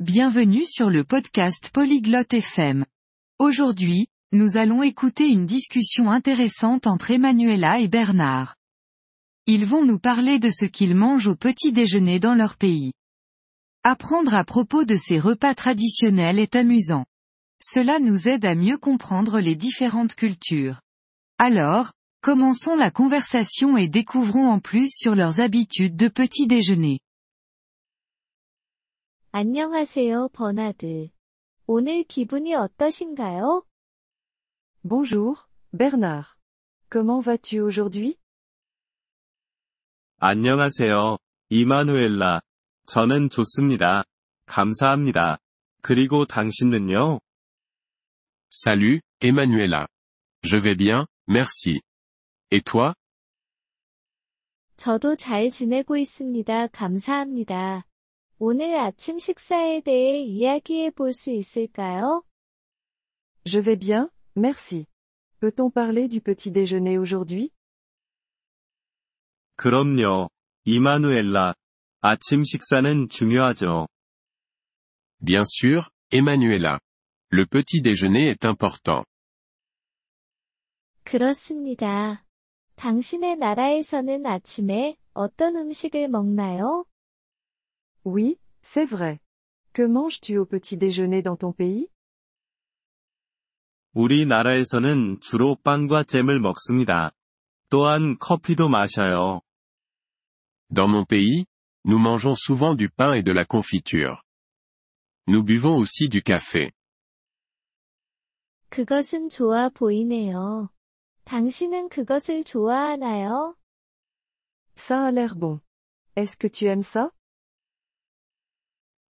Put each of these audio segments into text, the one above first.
Bienvenue sur le podcast Polyglotte FM. Aujourd'hui, nous allons écouter une discussion intéressante entre Emanuela et Bernard. Ils vont nous parler de ce qu'ils mangent au petit déjeuner dans leur pays. Apprendre à propos de ces repas traditionnels est amusant. Cela nous aide à mieux comprendre les différentes cultures. Alors, commençons la conversation et découvrons en plus sur leurs habitudes de petit déjeuner. 안녕하세요, 버나드. 오늘 기분이 어떠신가요? Bonjour, Bernard. Comment vas-tu aujourd'hui? 안녕하세요, 이마누엘라. 저는 좋습니다. 감사합니다. 그리고 당신은요? Salut, Emanuela. Je vais bien, merci. Et toi? 저도 잘 지내고 있습니다. 감사합니다. 오늘 아침 식사에 대해 이야기해 볼 수 있을까요? Je vais bien, merci. Peut-on parler du petit déjeuner aujourd'hui? 그럼요, 이마누엘라. 아침 식사는 중요하죠. Bien sûr, Emanuela. Le petit déjeuner est important. 그렇습니다. 당신의 나라에서는 아침에 어떤 음식을 먹나요? Oui, c'est vrai. Que manges-tu au petit déjeuner dans ton pays? 우리나라에서는 주로 빵과 잼을 먹습니다. 또한 커피도 마셔요. Dans mon pays, nous mangeons souvent du pain et de la confiture. Nous buvons aussi du café. 그것은 좋아 보이네요. 당신은 그것을 좋아하나요? Ça a l'air bon. Est-ce que tu aimes ça?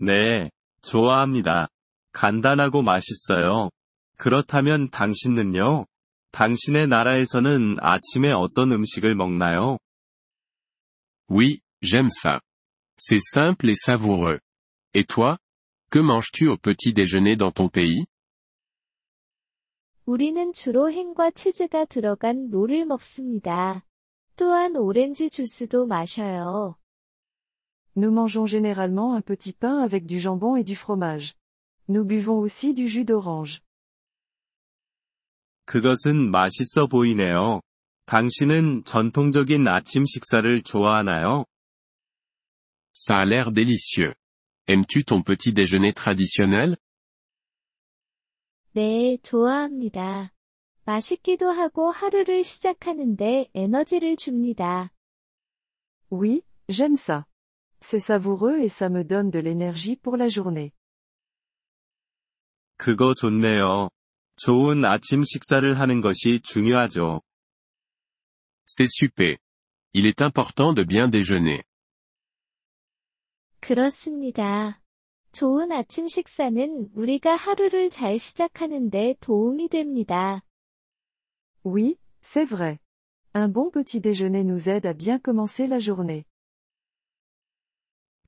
네, 좋아합니다. 간단하고 맛있어요. 그렇다면 당신은요? 당신의 나라에서는 아침에 어떤 음식을 먹나요? Oui, j'aime ça. C'est simple et savoureux. Et toi? Que manges-tu au petit déjeuner dans ton pays? 우리는 주로 햄과 치즈가 들어간 롤을 먹습니다. 또한 오렌지 주스도 마셔요. Nous mangeons généralement un petit pain avec du jambon et du fromage. Nous buvons aussi du jus d'orange. 그것은 맛있어 보이네요. 당신은 전통적인 아침 식사를 좋아하나요? Ça a l'air délicieux. Aimes-tu ton petit déjeuner traditionnel? 네, 좋아합니다. 맛있기도 하고 하루를 시작하는데 에너지를 줍니다. Oui, j'aime ça. C'est savoureux et ça me donne de l'énergie pour la journée. 그거 좋네요. 좋은 아침 식사를 하는 것이 중요하죠. C'est super. Il est important de bien déjeuner. 그렇습니다. 좋은 아침 식사는 우리가 하루를 잘 시작하는데 도움이 됩니다. Oui, c'est vrai. Un bon petit déjeuner nous aide à bien commencer la journée.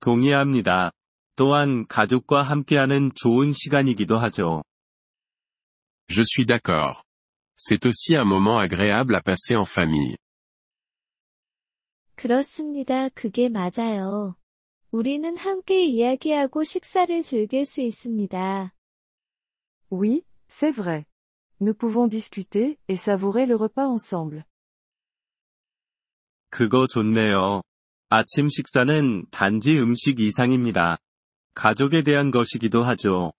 동의합니다. 또한 가족과 함께하는 좋은 시간이기도 하죠. Je suis d'accord. C'est aussi un moment agréable à passer en famille. 그렇습니다. 그게 맞아요. 우리는 함께 이야기하고 식사를 즐길 수 있습니다. Oui, c'est vrai. Nous pouvons discuter et savourer le repas ensemble. 그거 좋네요. 아침 식사는 단지 음식 이상입니다. 가족에 대한 것이기도 하죠.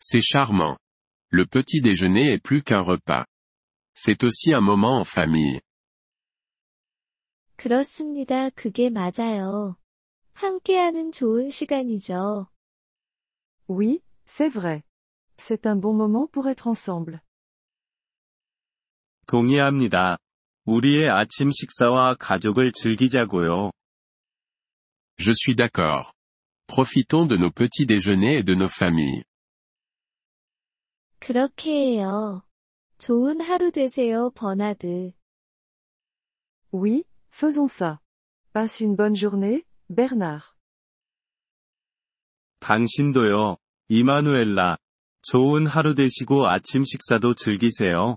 C'est charmant. Le petit déjeuner est plus qu'un repas. C'est aussi un moment en famille. 그렇습니다. 그게 맞아요. 함께하는 좋은 시간이죠. Oui, c'est vrai. C'est un bon moment pour être ensemble. 동의합니다. 우리의 아침 식사와 가족을 즐기자고요. Je suis d'accord. Profitons de nos petits déjeuners et de nos familles. 그렇게 해요. 좋은 하루 되세요, 버나드. Oui, faisons ça. Passe une bonne journée, Bernard. 당신도요, 이마누엘라. 좋은 하루 되시고 아침 식사도 즐기세요.